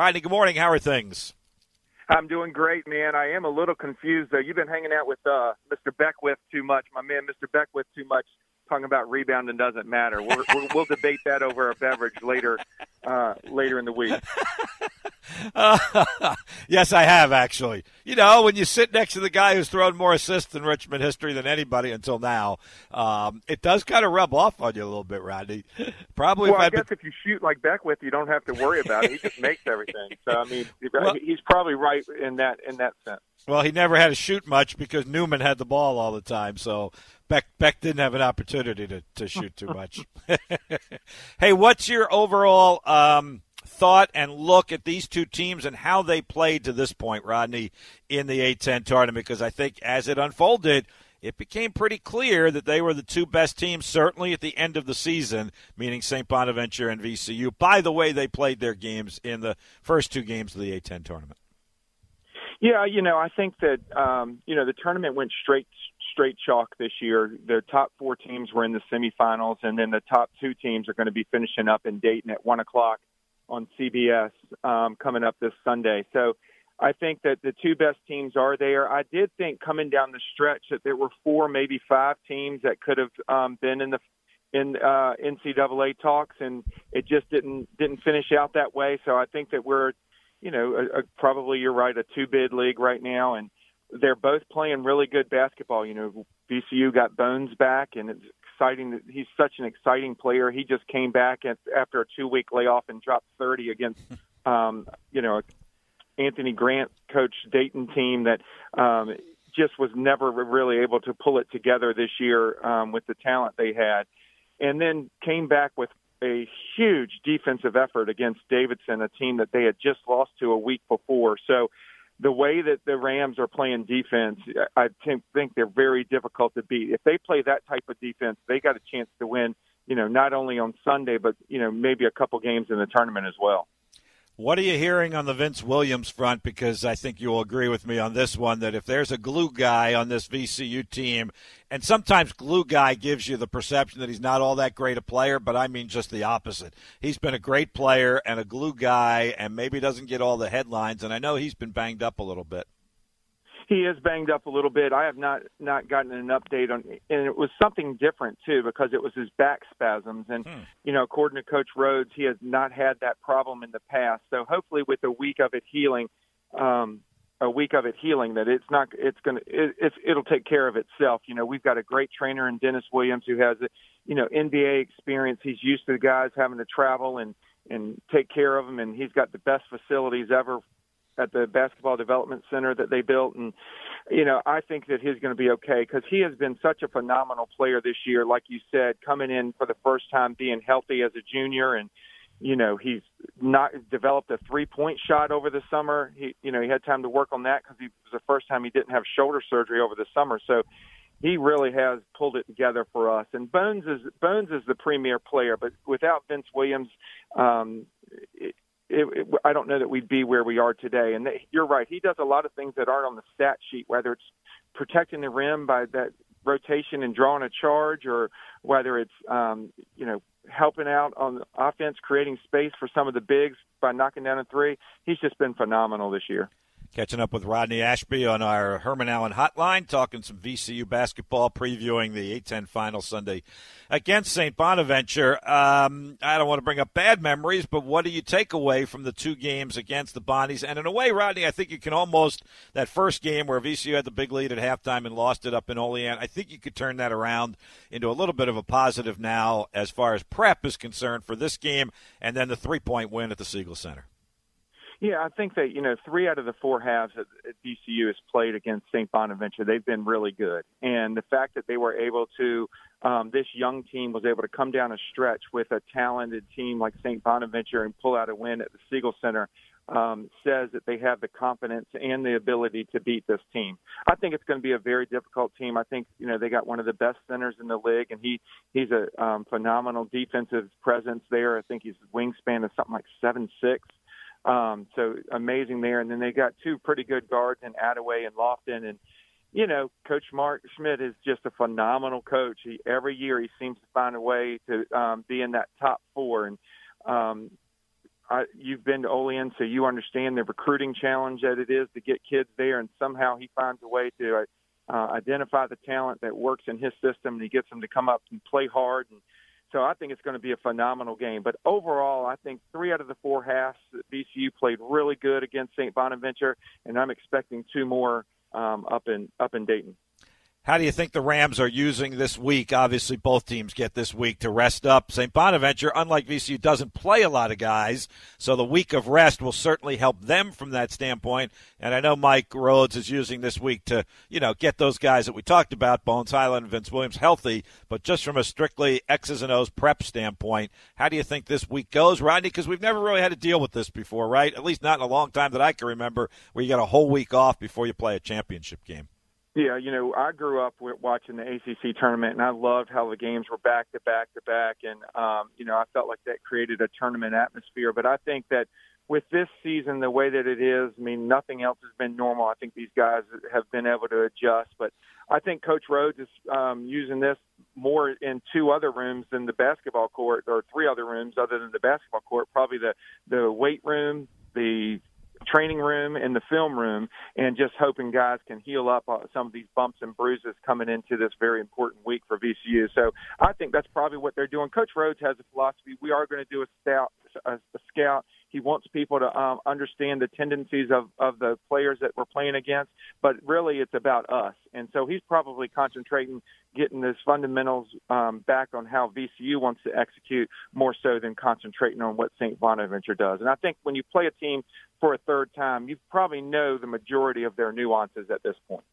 Rodney, good morning. How are things? I'm doing great, man. I am a little confused though. You've been hanging out with uh, Mr. Beckwith too much, my man, Mr. Beckwith too much, talking about rebounding doesn't matter. We're, we're, we'll debate that over a beverage later, uh, later in the week. Uh, yes, I have actually. You know, when you sit next to the guy who's thrown more assists in Richmond history than anybody until now, um, it does kind of rub off on you a little bit, Rodney. Probably. Well, if I guess been... if you shoot like Beckwith, you don't have to worry about it. He just makes everything. So I mean, well, he's probably right in that in that sense. Well, he never had to shoot much because Newman had the ball all the time. So Beck Beck didn't have an opportunity to, to shoot too much. hey, what's your overall um, thought and look at these two teams and how they played to this point, Rodney, in the A10 tournament? Because I think as it unfolded, it became pretty clear that they were the two best teams, certainly at the end of the season, meaning St. Bonaventure and VCU, by the way they played their games in the first two games of the A10 tournament. Yeah, you know, I think that um, you know the tournament went straight straight chalk this year. The top four teams were in the semifinals, and then the top two teams are going to be finishing up in Dayton at one o'clock on CBS um, coming up this Sunday. So I think that the two best teams are there. I did think coming down the stretch that there were four, maybe five teams that could have um, been in the in uh, NCAA talks, and it just didn't didn't finish out that way. So I think that we're, you know, a, a, probably you're right, a two bid league right now, and they're both playing really good basketball. You know, VCU got Bones back, and it's exciting that he's such an exciting player. He just came back at, after a two week layoff and dropped 30 against, um, you know, Anthony Grant coach Dayton team that um, just was never really able to pull it together this year um, with the talent they had, and then came back with a huge defensive effort against Davidson, a team that they had just lost to a week before. So the way that the Rams are playing defense, I think they're very difficult to beat. If they play that type of defense, they got a chance to win. You know, not only on Sunday, but you know, maybe a couple games in the tournament as well. What are you hearing on the Vince Williams front? Because I think you'll agree with me on this one that if there's a glue guy on this VCU team, and sometimes glue guy gives you the perception that he's not all that great a player, but I mean just the opposite. He's been a great player and a glue guy, and maybe doesn't get all the headlines. And I know he's been banged up a little bit he is banged up a little bit. I have not not gotten an update on, and it was something different too because it was his back spasms, and hmm. you know, according to Coach Rhoades, he has not had that problem in the past. So hopefully, with a week of it healing, um, a week of it healing, that it's not, it's gonna, it, it's, it'll take care of itself. You know, we've got a great trainer in Dennis Williams who has, you know, NBA experience. He's used to the guys having to travel and and take care of them, and he's got the best facilities ever at the basketball development center that they built. And you know i think that he's going to be okay because he has been such a phenomenal player this year like you said coming in for the first time being healthy as a junior. And you know he's not developed a three point shot over the summer. He you know he had time to work on that because he was the first time he didn't have shoulder surgery over the summer. So he really has pulled it together for us. And bones is bones is the premier player but without vince williams um it, it, I don't know that we'd be where we are today. And they, you're right; he does a lot of things that aren't on the stat sheet, whether it's protecting the rim by that rotation and drawing a charge, or whether it's um, you know helping out on offense, creating space for some of the bigs by knocking down a three. He's just been phenomenal this year. Catching up with Rodney Ashby on our Herman Allen hotline, talking some VCU basketball, previewing the A10 final Sunday against St. Bonaventure. Um, I don't want to bring up bad memories, but what do you take away from the two games against the Bonnies? And in a way, Rodney, I think you can almost, that first game where VCU had the big lead at halftime and lost it up in Olean, I think you could turn that around into a little bit of a positive now as far as prep is concerned for this game and then the three point win at the Siegel Center. Yeah, I think that you know three out of the four halves at, at VCU has played against St. Bonaventure. They've been really good, and the fact that they were able to, um, this young team was able to come down a stretch with a talented team like St. Bonaventure and pull out a win at the Siegel Center um, says that they have the confidence and the ability to beat this team. I think it's going to be a very difficult team. I think you know they got one of the best centers in the league, and he he's a um, phenomenal defensive presence there. I think his wingspan is something like seven six. Um, so amazing there. And then they got two pretty good guards in Adaway and Lofton. And, you know, Coach Mark Schmidt is just a phenomenal coach. He, every year he seems to find a way to um, be in that top four. And um, I, you've been to Olean, so you understand the recruiting challenge that it is to get kids there, and somehow he finds a way to uh, identify the talent that works in his system, and he gets them to come up and play hard. And so I think it's going to be a phenomenal game. But overall, I think three out of the four halves that VCU played really good against St. Bonaventure, and I'm expecting two more um, up in up in Dayton. How do you think the Rams are using this week? Obviously, both teams get this week to rest up. St. Bonaventure, unlike VCU, doesn't play a lot of guys, so the week of rest will certainly help them from that standpoint. And I know Mike Rhoades is using this week to, you know, get those guys that we talked about, Bones Hyland and Vince Williams, healthy. But just from a strictly X's and O's prep standpoint, how do you think this week goes, Rodney? Because we've never really had to deal with this before, right? At least not in a long time that I can remember, where you got a whole week off before you play a championship game. Yeah, you know, I grew up watching the ACC tournament, and I loved how the games were back to back to back, and um, you know, I felt like that created a tournament atmosphere. But I think that with this season, the way that it is, I mean, nothing else has been normal. I think these guys have been able to adjust, but I think Coach Rhoades is um, using this more in two other rooms than the basketball court, or three other rooms other than the basketball court. Probably the the weight room, the training room and the film room and just hoping guys can heal up uh, some of these bumps and bruises coming into this very important week for VCU. So I think that's probably what they're doing. Coach Rhoades has a philosophy. We are going to do a scout, a, a scout he wants people to um, understand the tendencies of, of the players that we're playing against, but really it's about us. And so he's probably concentrating getting his fundamentals um, back on how VCU wants to execute more so than concentrating on what St. Bonaventure does. And I think when you play a team for a third time, you probably know the majority of their nuances at this point.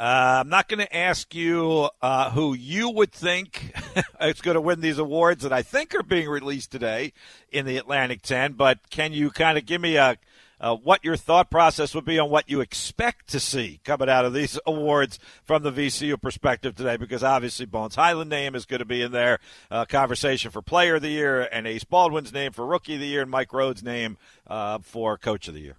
Uh, I'm not going to ask you uh, who you would think is going to win these awards that I think are being released today in the Atlantic 10, but can you kind of give me a, what your thought process would be on what you expect to see coming out of these awards from the VCU perspective today, because obviously Bones Hyland name is going to be in there, uh, conversation for Player of the Year, and Ace Baldwin's name for Rookie of the Year, and Mike Rhoades' name uh, for Coach of the Year.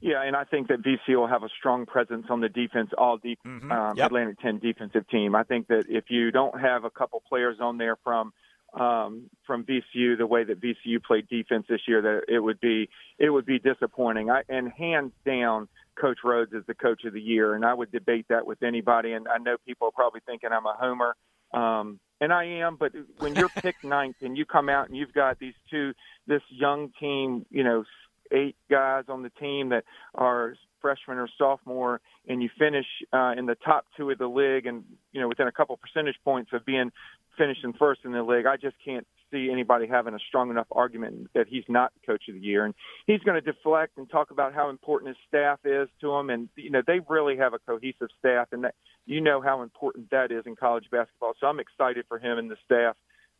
Yeah, and I think that VC will have a strong presence on the defense, all deep mm-hmm. um, yep. Atlantic 10 defensive team. I think that if you don't have a couple players on there from um, from VCU, the way that VCU played defense this year, that it would be it would be disappointing. I, and hands down, Coach Rhoades is the coach of the year, and I would debate that with anybody. And I know people are probably thinking I'm a homer, um, and I am. But when you're picked ninth and you come out and you've got these two, this young team, you know, eight guys on the team that are freshman or sophomore, and you finish uh, in the top two of the league, and you know within a couple percentage points of being finishing first in the league, I just can't see anybody having a strong enough argument that he's not coach of the year. And he's going to deflect and talk about how important his staff is to him, and you know they really have a cohesive staff, and that you know how important that is in college basketball. So I'm excited for him and the staff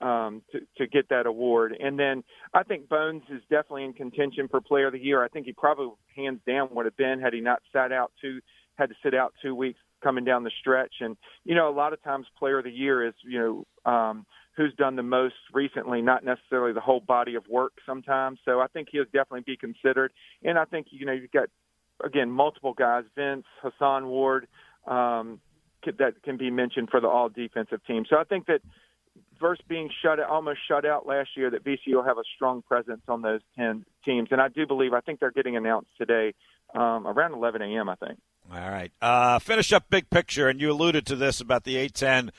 um, to, to get that award. And then I think Bones is definitely in contention for Player of the Year. I think he probably hands down would have been had he not sat out two, had to sit out two weeks coming down the stretch. And you know, a lot of times Player of the Year is you know um, who's done the most recently, not necessarily the whole body of work sometimes. So I think he'll definitely be considered. And I think you know you've got again multiple guys, Vince, Hason Ward. Um, that can be mentioned for the all defensive team. So I think that versus being shut out, almost shut out last year, that VCU will have a strong presence on those ten teams, and I do believe I think they're getting announced today um, around 11 a.m. I think. All right, uh, finish up big picture, and you alluded to this about the A10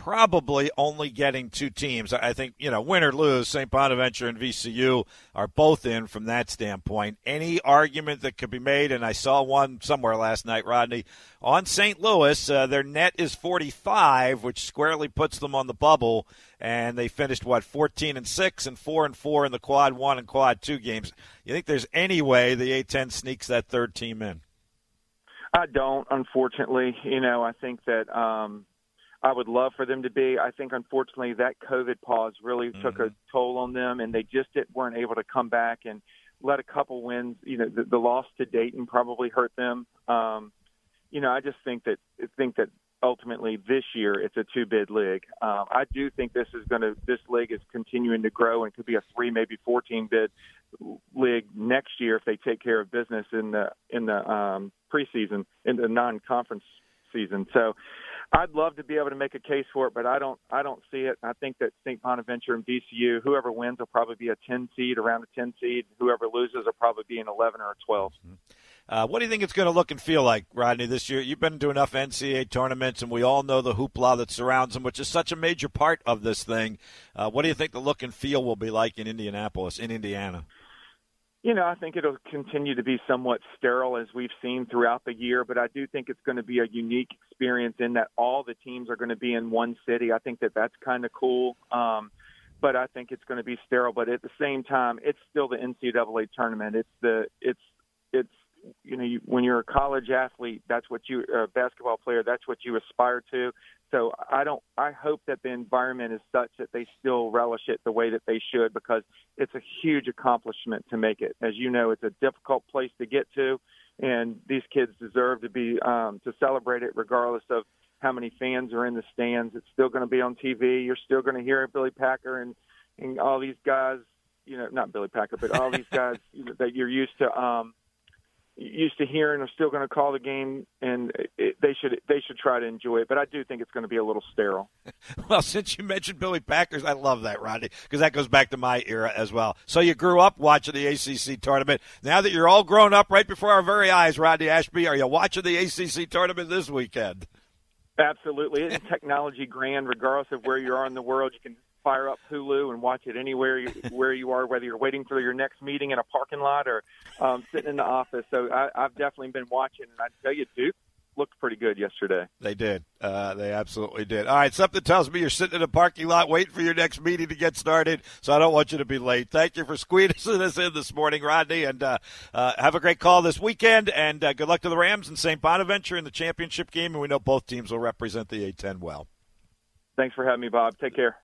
probably only getting two teams. I think, you know, win or lose, St. Bonaventure and VCU are both in from that standpoint. Any argument that could be made, and I saw one somewhere last night, Rodney, on St. Louis, uh, their net is 45, which squarely puts them on the bubble, and they finished, what, 14 and 6 and 4 and 4 in the quad 1 and quad 2 games. You think there's any way the A10 sneaks that third team in? I don't, unfortunately. You know, I think that um, I would love for them to be. I think unfortunately that COVID pause really mm-hmm. took a toll on them, and they just didn't, weren't able to come back and let a couple wins. You know, the, the loss to Dayton probably hurt them. Um, you know, I just think that think that ultimately this year it's a two bid league. Um, I do think this is going to this league is continuing to grow and could be a three maybe fourteen bid league next year if they take care of business in the in the um, preseason in the non conference season. So I'd love to be able to make a case for it, but I don't. I don't see it. I think that St. Bonaventure and VCU, whoever wins, will probably be a 10 seed, around a 10 seed. Whoever loses will probably be an 11 or a 12. Mm-hmm. Uh, what do you think it's going to look and feel like, Rodney, this year? You've been to enough NCAA tournaments, and we all know the hoopla that surrounds them, which is such a major part of this thing. Uh, what do you think the look and feel will be like in Indianapolis, in Indiana? You know, I think it'll continue to be somewhat sterile as we've seen throughout the year, but I do think it's going to be a unique experience in that all the teams are going to be in one city. I think that that's kind of cool. Um, but I think it's going to be sterile. But at the same time, it's still the NCAA tournament. It's the it's it's you know, you, when you're a college athlete, that's what you, a basketball player, that's what you aspire to. So I don't, I hope that the environment is such that they still relish it the way that they should because it's a huge accomplishment to make it. As you know, it's a difficult place to get to, and these kids deserve to be, um, to celebrate it regardless of how many fans are in the stands. It's still going to be on TV. You're still going to hear Billy Packer and, and all these guys, you know, not Billy Packer, but all these guys that you're used to, um, used to hearing are still going to call the game, and it, they should they should try to enjoy it. But I do think it's going to be a little sterile. well, since you mentioned Billy Packers, I love that, Rodney, because that goes back to my era as well. So you grew up watching the ACC tournament. Now that you're all grown up, right before our very eyes, Rodney Ashby, are you watching the ACC tournament this weekend? Absolutely, isn't technology grand? Regardless of where you are in the world, you can fire up Hulu and watch it anywhere you, where you are, whether you're waiting for your next meeting in a parking lot or um, sitting in the office. So I, I've definitely been watching, and I tell you, Duke looked pretty good yesterday. They did. Uh, they absolutely did. All right, something tells me you're sitting in a parking lot waiting for your next meeting to get started, so I don't want you to be late. Thank you for squeezing us in this morning, Rodney, and uh, uh, have a great call this weekend, and uh, good luck to the Rams and St. Bonaventure in the championship game, and we know both teams will represent the A-10 well. Thanks for having me, Bob. Take care.